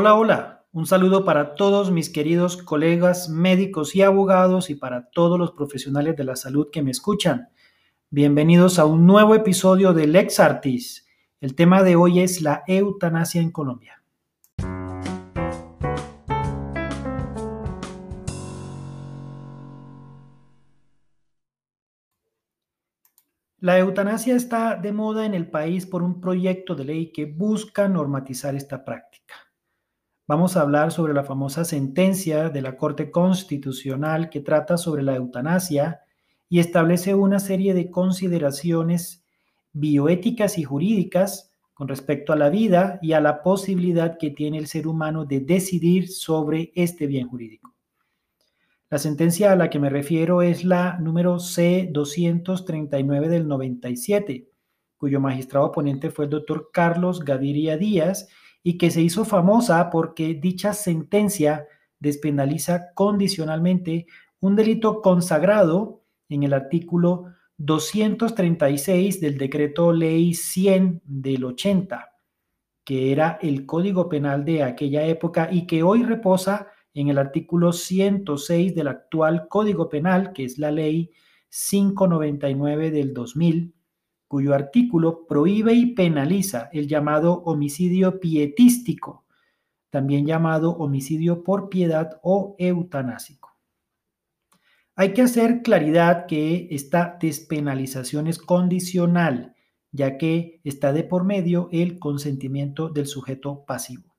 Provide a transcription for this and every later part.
Hola, hola. Un saludo para todos mis queridos colegas médicos y abogados y para todos los profesionales de la salud que me escuchan. Bienvenidos a un nuevo episodio de Lex Artis. El tema de hoy es la eutanasia en Colombia. La eutanasia está de moda en el país por un proyecto de ley que busca normatizar esta práctica. Vamos a hablar sobre la famosa sentencia de la Corte Constitucional que trata sobre la eutanasia y establece una serie de consideraciones bioéticas y jurídicas con respecto a la vida y a la posibilidad que tiene el ser humano de decidir sobre este bien jurídico. La sentencia a la que me refiero es la número C239 del 97, cuyo magistrado ponente fue el doctor Carlos Gaviria Díaz y que se hizo famosa porque dicha sentencia despenaliza condicionalmente un delito consagrado en el artículo 236 del decreto ley 100 del 80, que era el código penal de aquella época y que hoy reposa en el artículo 106 del actual Código Penal, que es la ley 599 del 2000, cuyo artículo prohíbe y penaliza el llamado homicidio pietístico, también llamado homicidio por piedad o eutanásico. Hay que hacer claridad que esta despenalización es condicional, ya que está de por medio el consentimiento del sujeto pasivo.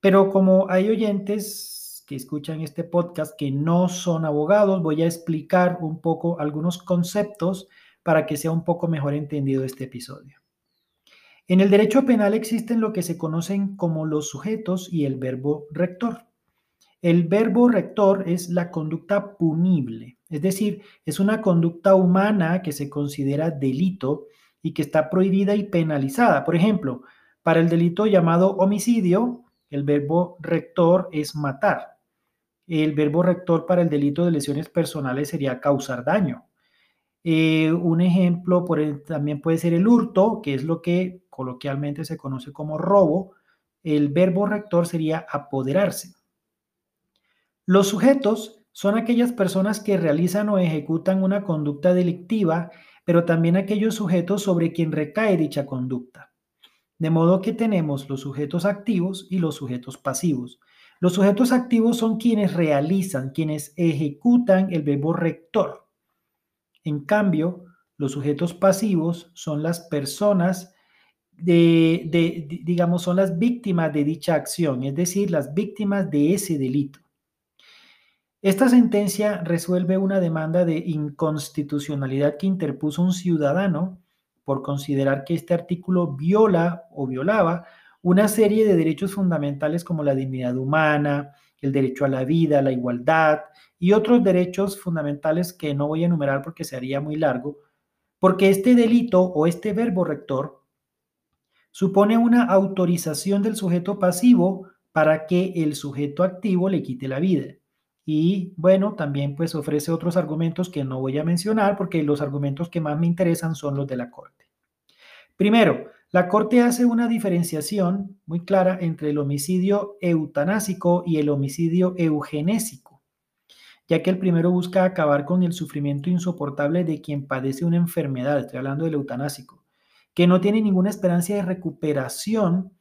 Pero como hay oyentes que escuchan este podcast que no son abogados, voy a explicar un poco algunos conceptos para que sea un poco mejor entendido este episodio. En el derecho penal existen lo que se conocen como los sujetos y el verbo rector. El verbo rector es la conducta punible, es decir, es una conducta humana que se considera delito y que está prohibida y penalizada. Por ejemplo, para el delito llamado homicidio, el verbo rector es matar. El verbo rector para el delito de lesiones personales sería causar daño. Eh, un ejemplo también puede ser el hurto, que es lo que coloquialmente se conoce como robo. El verbo rector sería apoderarse. Los sujetos son aquellas personas que realizan o ejecutan una conducta delictiva, pero también aquellos sujetos sobre quien recae dicha conducta. De modo que tenemos los sujetos activos y los sujetos pasivos. Los sujetos activos son quienes realizan, quienes ejecutan el verbo rector. En cambio, los sujetos pasivos son las personas de, digamos, son las víctimas de dicha acción, es decir, las víctimas de ese delito. Esta sentencia resuelve una demanda de inconstitucionalidad que interpuso un ciudadano por considerar que este artículo viola o violaba una serie de derechos fundamentales como la dignidad humana, el derecho a la vida, la igualdad y otros derechos fundamentales que no voy a enumerar porque se haría muy largo, porque este delito o este verbo rector supone una autorización del sujeto pasivo para que el sujeto activo le quite la vida. Y bueno, también pues ofrece otros argumentos que no voy a mencionar porque los argumentos que más me interesan son los de la Corte. Primero, la Corte hace una diferenciación muy clara entre el homicidio eutanásico y el homicidio eugenésico, ya que el primero busca acabar con el sufrimiento insoportable de quien padece una enfermedad, estoy hablando del eutanásico, que no tiene ninguna esperanza de recuperación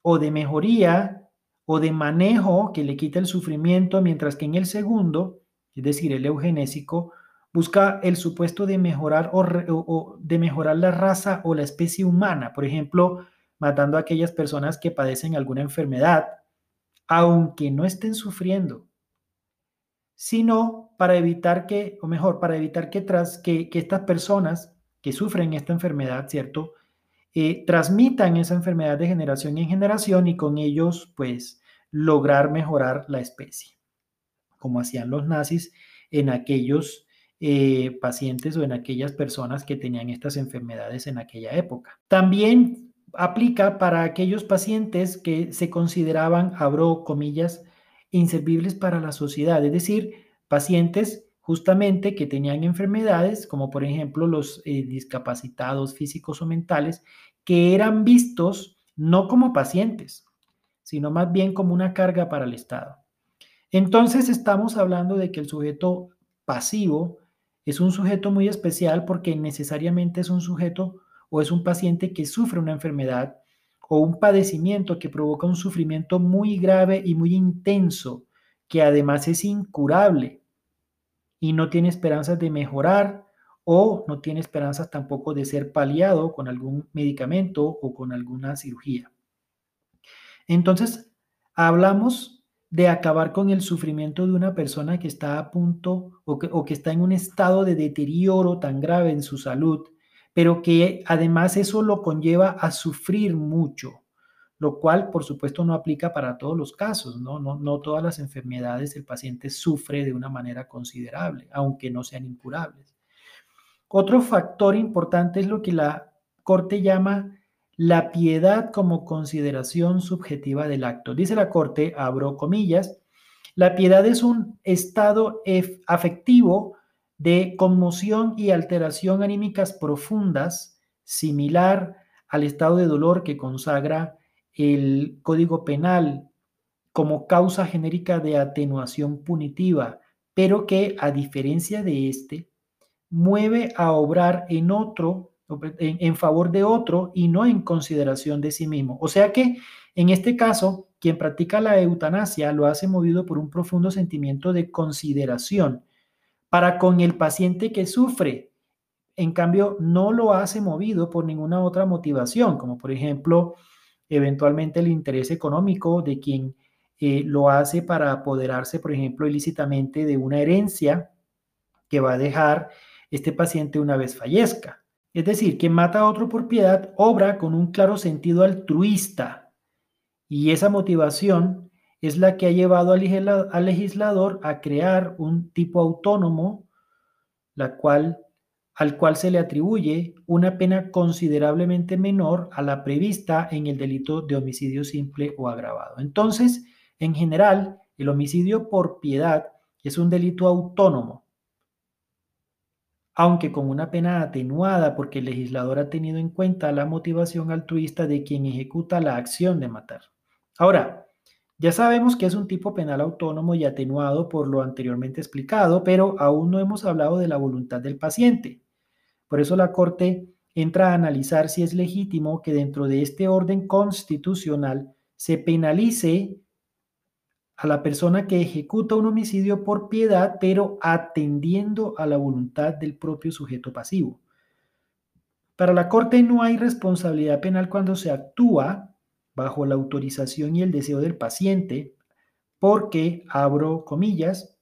o de mejoría o de manejo que le quita el sufrimiento, mientras que en el segundo, es decir, el eugenésico, busca el supuesto de mejorar o, de mejorar la raza o la especie humana, por ejemplo, matando a aquellas personas que padecen alguna enfermedad, aunque no estén sufriendo, sino para evitar que, o mejor, para evitar que, tras, que, estas personas que sufren esta enfermedad, ¿cierto? Eh, transmitan esa enfermedad de generación en generación y con ellos pues lograr mejorar la especie, como hacían los nazis en aquellos eh, pacientes o en aquellas personas que tenían estas enfermedades en aquella época. También aplica para aquellos pacientes que se consideraban, abro comillas, inservibles para la sociedad, es decir, pacientes justamente que tenían enfermedades, como por ejemplo los eh, discapacitados físicos o mentales, que eran vistos no como pacientes, sino más bien como una carga para el Estado. Entonces estamos hablando de que el sujeto pasivo es un sujeto muy especial porque necesariamente es un sujeto o es un paciente que sufre una enfermedad o un padecimiento que provoca un sufrimiento muy grave y muy intenso, que además es incurable y no tiene esperanzas de mejorar o no tiene esperanzas tampoco de ser paliado con algún medicamento o con alguna cirugía. Entonces, hablamos de acabar con el sufrimiento de una persona que está a punto o que, o que está en un estado de deterioro tan grave en su salud pero que además eso lo conlleva a sufrir mucho, lo cual por supuesto no aplica para todos los casos, ¿no? No, no todas las enfermedades el paciente sufre de una manera considerable, aunque no sean incurables. Otro factor importante es lo que la Corte llama la piedad como consideración subjetiva del acto. Dice la Corte, abro comillas, la piedad es un estado afectivo de conmoción y alteración anímicas profundas, similar al estado de dolor que consagra el Código Penal como causa genérica de atenuación punitiva, pero que, a diferencia de este, mueve a obrar en otro, en, favor de otro y no en consideración de sí mismo. O sea que, en este caso, quien practica la eutanasia lo hace movido por un profundo sentimiento de consideración para con el paciente que sufre. En cambio, no lo hace movido por ninguna otra motivación, como por ejemplo, eventualmente el interés económico de quien eh, lo hace para apoderarse, por ejemplo, ilícitamente de una herencia que va a dejar este paciente una vez fallezca. Es decir, quien mata a otro por piedad obra con un claro sentido altruista y esa motivación es la que ha llevado al legislador a crear un tipo autónomo, la cual, al cual se le atribuye una pena considerablemente menor a la prevista en el delito de homicidio simple o agravado. Entonces, en general, el homicidio por piedad es un delito autónomo, aunque con una pena atenuada porque el legislador ha tenido en cuenta la motivación altruista de quien ejecuta la acción de matar. Ahora, ya sabemos que es un tipo penal autónomo y atenuado por lo anteriormente explicado, pero aún no hemos hablado de la voluntad del paciente. Por eso la Corte entra a analizar si es legítimo que dentro de este orden constitucional se penalice a la persona que ejecuta un homicidio por piedad, pero atendiendo a la voluntad del propio sujeto pasivo. Para la Corte no hay responsabilidad penal cuando se actúa bajo la autorización y el deseo del paciente, porque, abro comillas,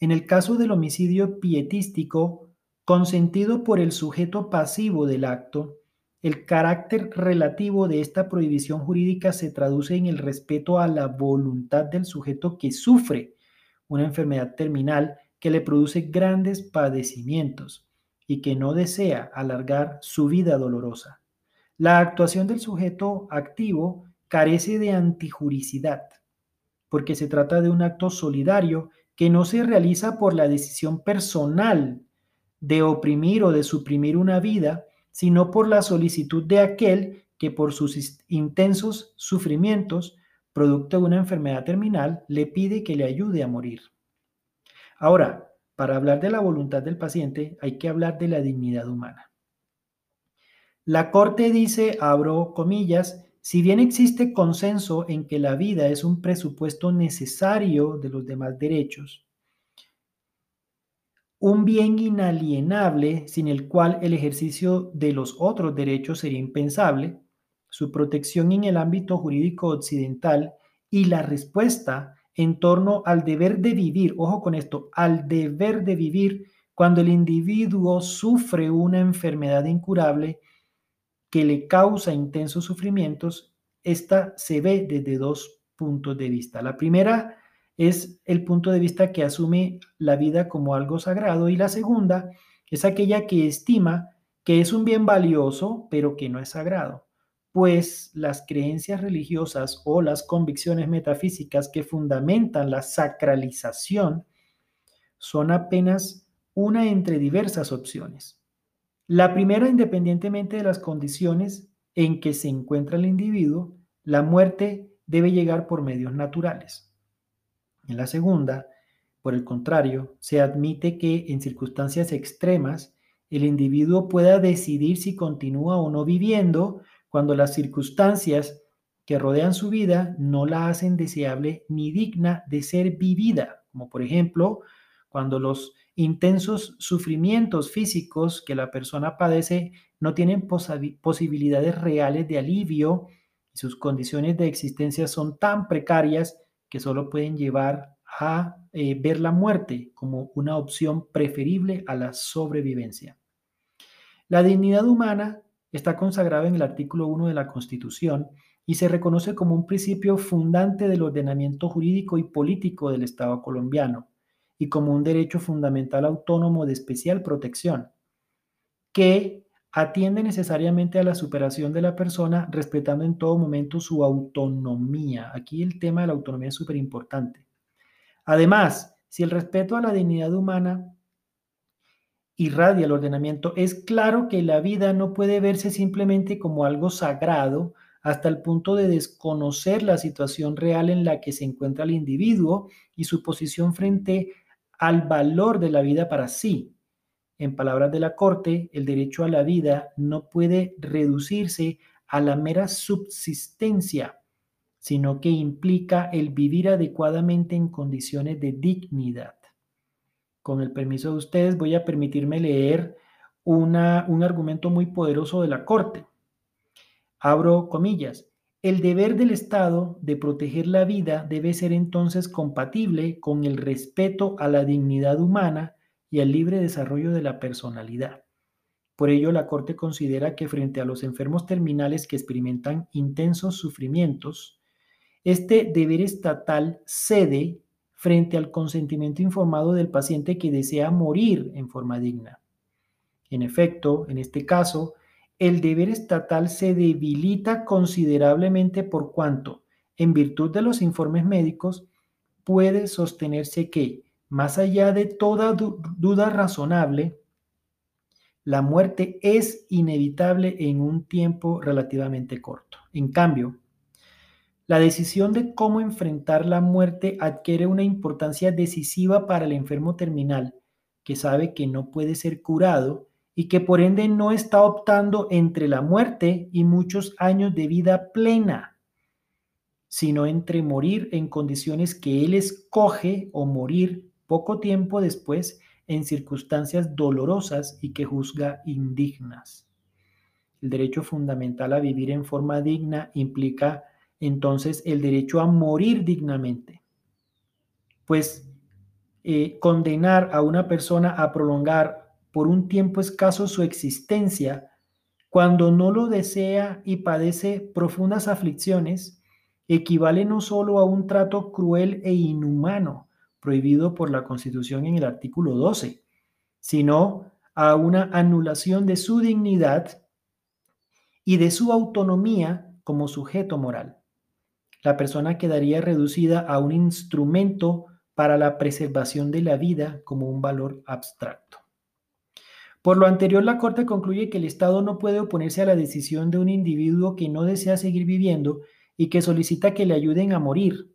en el caso del homicidio pietístico, consentido por el sujeto pasivo del acto, el carácter relativo de esta prohibición jurídica se traduce en el respeto a la voluntad del sujeto que sufre una enfermedad terminal que le produce grandes padecimientos y que no desea alargar su vida dolorosa. La actuación del sujeto activo carece de antijuricidad, porque se trata de un acto solidario que no se realiza por la decisión personal de oprimir o de suprimir una vida, sino por la solicitud de aquel que por sus intensos sufrimientos, producto de una enfermedad terminal, le pide que le ayude a morir. Ahora, para hablar de la voluntad del paciente hay que hablar de la dignidad humana. La Corte dice, abro comillas, si bien existe consenso en que la vida es un presupuesto necesario de los demás derechos, un bien inalienable sin el cual el ejercicio de los otros derechos sería impensable, su protección en el ámbito jurídico occidental y la respuesta en torno al deber de vivir, ojo con esto, al deber de vivir cuando el individuo sufre una enfermedad incurable que le causa intensos sufrimientos, esta se ve desde dos puntos de vista. La primera es el punto de vista que asume la vida como algo sagrado y la segunda es aquella que estima que es un bien valioso, pero que no es sagrado, pues las creencias religiosas o las convicciones metafísicas que fundamentan la sacralización son apenas una entre diversas opciones. La primera, independientemente de las condiciones en que se encuentra el individuo, la muerte debe llegar por medios naturales. En la segunda, por el contrario, se admite que en circunstancias extremas el individuo pueda decidir si continúa o no viviendo cuando las circunstancias que rodean su vida no la hacen deseable ni digna de ser vivida, como por ejemplo cuando los intensos sufrimientos físicos que la persona padece no tienen posibilidades reales de alivio y sus condiciones de existencia son tan precarias que solo pueden llevar a eh, ver la muerte como una opción preferible a la sobrevivencia. La dignidad humana está consagrada en el artículo 1 de la Constitución y se reconoce como un principio fundante del ordenamiento jurídico y político del Estado colombiano y como un derecho fundamental autónomo de especial protección, que atiende necesariamente a la superación de la persona respetando en todo momento su autonomía. Aquí el tema de la autonomía es súper importante. Además, si el respeto a la dignidad humana irradia el ordenamiento, es claro que la vida no puede verse simplemente como algo sagrado hasta el punto de desconocer la situación real en la que se encuentra el individuo y su posición frente al valor de la vida para sí. En palabras de la Corte, el derecho a la vida no puede reducirse a la mera subsistencia, sino que implica el vivir adecuadamente en condiciones de dignidad. Con el permiso de ustedes, voy a permitirme leer una, un argumento muy poderoso de la Corte. Abro comillas. El deber del Estado de proteger la vida debe ser entonces compatible con el respeto a la dignidad humana y al libre desarrollo de la personalidad. Por ello, la Corte considera que frente a los enfermos terminales que experimentan intensos sufrimientos, este deber estatal cede frente al consentimiento informado del paciente que desea morir en forma digna. En efecto, en este caso, el deber estatal se debilita considerablemente por cuanto, en virtud de los informes médicos, puede sostenerse que, más allá de toda duda razonable, la muerte es inevitable en un tiempo relativamente corto. En cambio, la decisión de cómo enfrentar la muerte adquiere una importancia decisiva para el enfermo terminal, que sabe que no puede ser curado y que por ende no está optando entre la muerte y muchos años de vida plena, sino entre morir en condiciones que él escoge o morir poco tiempo después en circunstancias dolorosas y que juzga indignas. El derecho fundamental a vivir en forma digna implica entonces el derecho a morir dignamente. Pues eh, condenar a una persona a prolongar por un tiempo escaso su existencia cuando no lo desea y padece profundas aflicciones, equivale no solo a un trato cruel e inhumano prohibido por la Constitución en el artículo 12, sino a una anulación de su dignidad y de su autonomía como sujeto moral la persona quedaría reducida a un instrumento para la preservación de la vida como un valor abstracto. Por lo anterior, la Corte concluye que el Estado no puede oponerse a la decisión de un individuo que no desea seguir viviendo y que solicita que le ayuden a morir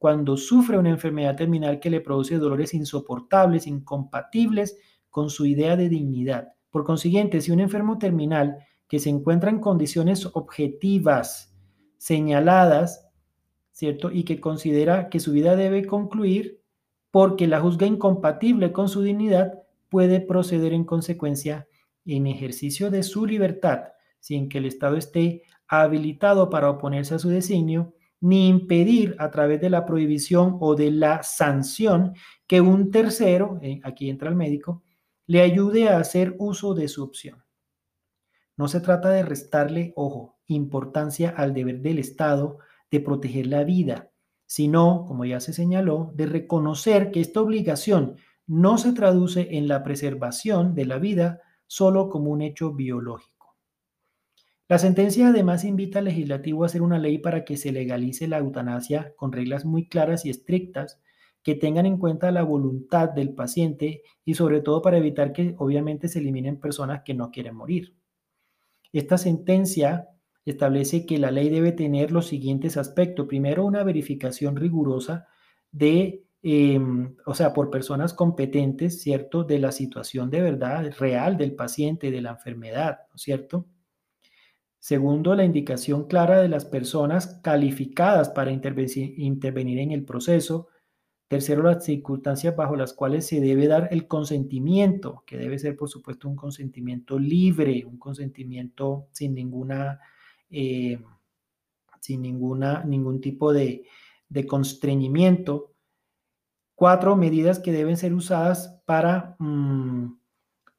cuando sufre una enfermedad terminal que le produce dolores insoportables, incompatibles con su idea de dignidad. Por consiguiente, si un enfermo terminal que se encuentra en condiciones objetivas señaladas ¿cierto? Y que considera que su vida debe concluir porque la juzga incompatible con su dignidad, puede proceder en consecuencia en ejercicio de su libertad, sin que el Estado esté habilitado para oponerse a su designio, ni impedir a través de la prohibición o de la sanción que un tercero, eh, aquí entra el médico, le ayude a hacer uso de su opción. No se trata de restarle, ojo, importancia al deber del Estado de proteger la vida, sino, como ya se señaló, de reconocer que esta obligación no se traduce en la preservación de la vida solo como un hecho biológico. La sentencia además invita al legislativo a hacer una ley para que se legalice la eutanasia con reglas muy claras y estrictas que tengan en cuenta la voluntad del paciente y sobre todo para evitar que obviamente se eliminen personas que no quieren morir. Esta sentencia establece que la ley debe tener los siguientes aspectos. Primero, una verificación rigurosa de, em, o sea, por personas competentes, ¿cierto? De la situación de verdad real del paciente, de la enfermedad, ¿no es cierto? Segundo, la indicación clara de las personas calificadas para intervenir en el proceso. Tercero, las circunstancias bajo las cuales se debe dar el consentimiento, que debe ser, por supuesto, un consentimiento libre, un consentimiento sin ninguna, eh, sin ninguna, ningún tipo de, constreñimiento. Cuatro, medidas que deben ser usadas para mm,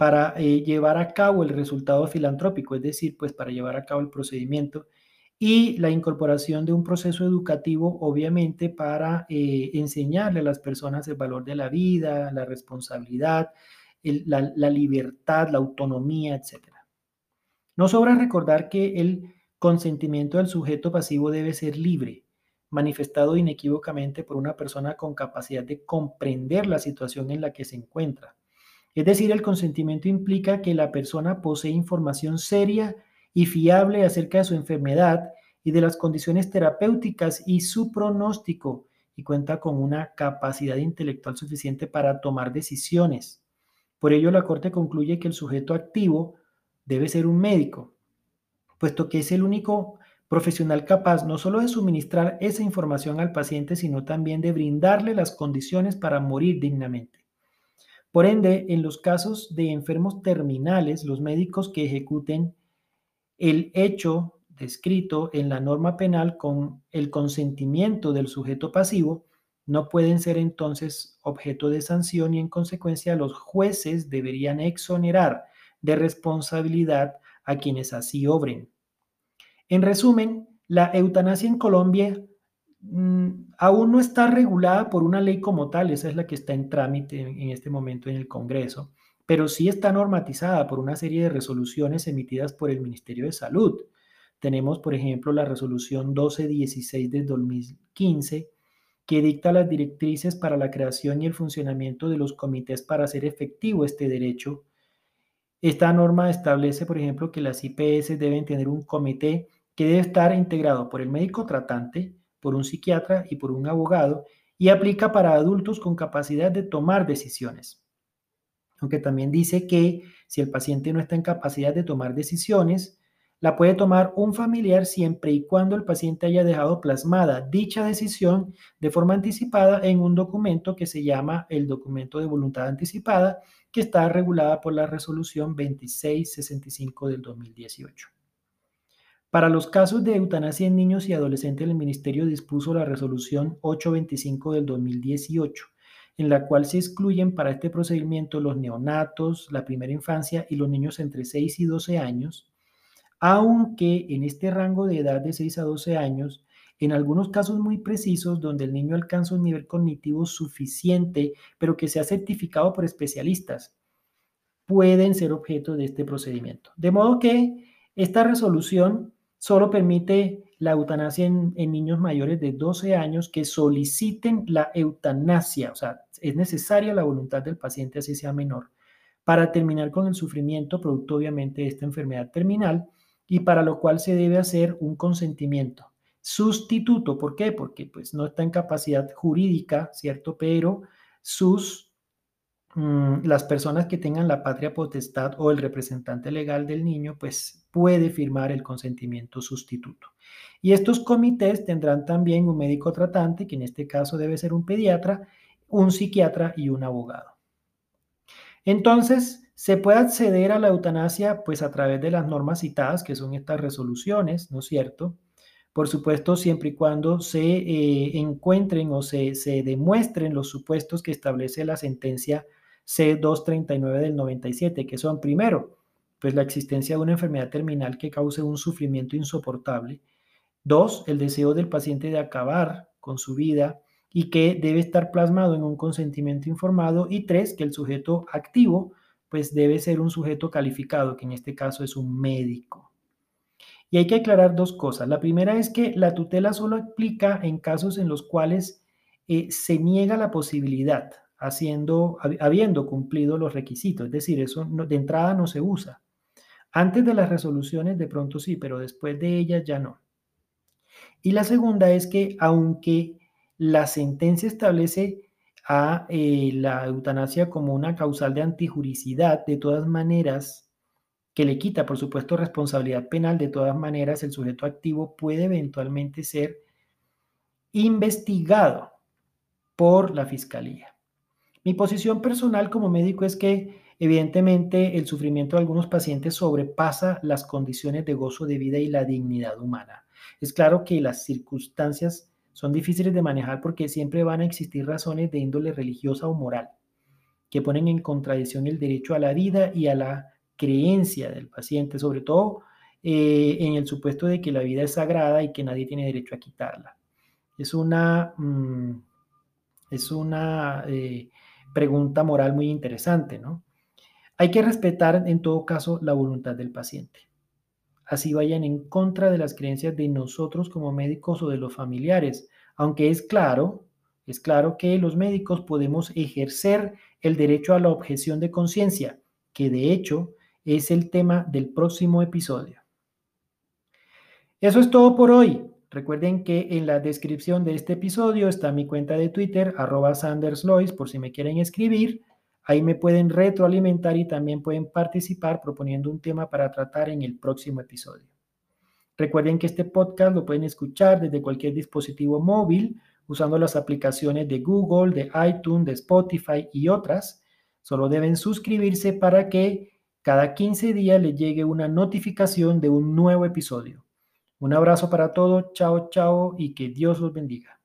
para eh, llevar a cabo el resultado filantrópico, es decir, pues para llevar a cabo el procedimiento y la incorporación de un proceso educativo, obviamente, para eh, enseñarle a las personas el valor de la vida, la responsabilidad, la, la, libertad, la autonomía, etc. No sobra recordar que el consentimiento del sujeto pasivo debe ser libre, manifestado inequívocamente por una persona con capacidad de comprender la situación en la que se encuentra es decir, el consentimiento implica que la persona posee información seria y fiable acerca de su enfermedad y de las condiciones terapéuticas y su pronóstico y cuenta con una capacidad intelectual suficiente para tomar decisiones. Por ello, la Corte concluye que el sujeto activo debe ser un médico, puesto que es el único profesional capaz no solo de suministrar esa información al paciente, sino también de brindarle las condiciones para morir dignamente. Por ende, en los casos de enfermos terminales, los médicos que ejecuten el hecho descrito en la norma penal con el consentimiento del sujeto pasivo no pueden ser entonces objeto de sanción y en consecuencia los jueces deberían exonerar de responsabilidad a quienes así obren. En resumen, la eutanasia en Colombia aún no está regulada por una ley como tal, esa es la que está en trámite en, este momento en el Congreso, pero sí está normatizada por una serie de resoluciones emitidas por el Ministerio de Salud. Tenemos, por ejemplo, la resolución 1216 de 2015, que dicta las directrices para la creación y el funcionamiento de los comités para hacer efectivo este derecho. Esta norma establece, por ejemplo, que las IPS deben tener un comité que debe estar integrado por el médico tratante, por un psiquiatra y por un abogado y aplica para adultos con capacidad de tomar decisiones. Aunque también dice que si el paciente no está en capacidad de tomar decisiones, la puede tomar un familiar siempre y cuando el paciente haya dejado plasmada dicha decisión de forma anticipada en un documento que se llama el documento de voluntad anticipada, que está regulada por la resolución 2665 del 2018. Para los casos de eutanasia en niños y adolescentes, el Ministerio dispuso la resolución 825 del 2018, en la cual se excluyen para este procedimiento los neonatos, la primera infancia y los niños entre 6 y 12 años, aunque en este rango de edad de 6 a 12 años, en algunos casos muy precisos donde el niño alcanza un nivel cognitivo suficiente, pero que sea certificado por especialistas, pueden ser objeto de este procedimiento. De modo que esta resolución solo permite la eutanasia en, niños mayores de 12 años que soliciten la eutanasia, o sea, es necesaria la voluntad del paciente así sea menor, para terminar con el sufrimiento producto obviamente de esta enfermedad terminal y para lo cual se debe hacer un consentimiento sustituto. ¿Por qué? Porque pues no está en capacidad jurídica, ¿cierto? Pero sus Mm, las personas que tengan la patria potestad o el representante legal del niño, pues puede firmar el consentimiento sustituto. Y estos comités tendrán también un médico tratante, que en este caso debe ser un pediatra, un psiquiatra y un abogado. Entonces, se puede acceder a la eutanasia pues a través de las normas citadas, que son estas resoluciones, ¿no es cierto? Por supuesto, siempre y cuando se eh, encuentren o se, se demuestren los supuestos que establece la sentencia C239 del 97, que son primero, pues la existencia de una enfermedad terminal que cause un sufrimiento insoportable. Dos, el deseo del paciente de acabar con su vida y que debe estar plasmado en un consentimiento informado. Y tres, que el sujeto activo, pues debe ser un sujeto calificado, que en este caso es un médico. Y hay que aclarar dos cosas. La primera es que la tutela solo aplica en casos en los cuales eh, se niega la posibilidad haciendo, habiendo cumplido los requisitos. Es decir, eso de entrada no se usa. Antes de las resoluciones de pronto sí, pero después de ellas ya no. Y la segunda es que aunque la sentencia establece a eh, la eutanasia como una causal de antijuricidad, de todas maneras, que le quita, por supuesto, responsabilidad penal, de todas maneras, el sujeto activo puede eventualmente ser investigado por la fiscalía. Mi posición personal como médico es que evidentemente el sufrimiento de algunos pacientes sobrepasa las condiciones de gozo de vida y la dignidad humana. Es claro que las circunstancias son difíciles de manejar porque siempre van a existir razones de índole religiosa o moral que ponen en contradicción el derecho a la vida y a la creencia del paciente, sobre todo eh, en el supuesto de que la vida es sagrada y que nadie tiene derecho a quitarla. Es una, mm, es una eh, pregunta moral muy interesante, ¿no? Hay que respetar en todo caso la voluntad del paciente. Así vayan en contra de las creencias de nosotros como médicos o de los familiares, aunque es claro, es claro que los médicos podemos ejercer el derecho a la objeción de conciencia, que de hecho es el tema del próximo episodio. Eso es todo por hoy. Recuerden que en la descripción de este episodio está mi cuenta de Twitter, arroba sanderslois, por si me quieren escribir. Ahí me pueden retroalimentar y también pueden participar proponiendo un tema para tratar en el próximo episodio. Recuerden que este podcast lo pueden escuchar desde cualquier dispositivo móvil usando las aplicaciones de Google, de iTunes, de Spotify y otras. Solo deben suscribirse para que cada 15 días les llegue una notificación de un nuevo episodio. Un abrazo para todos, chao, chao y que Dios los bendiga.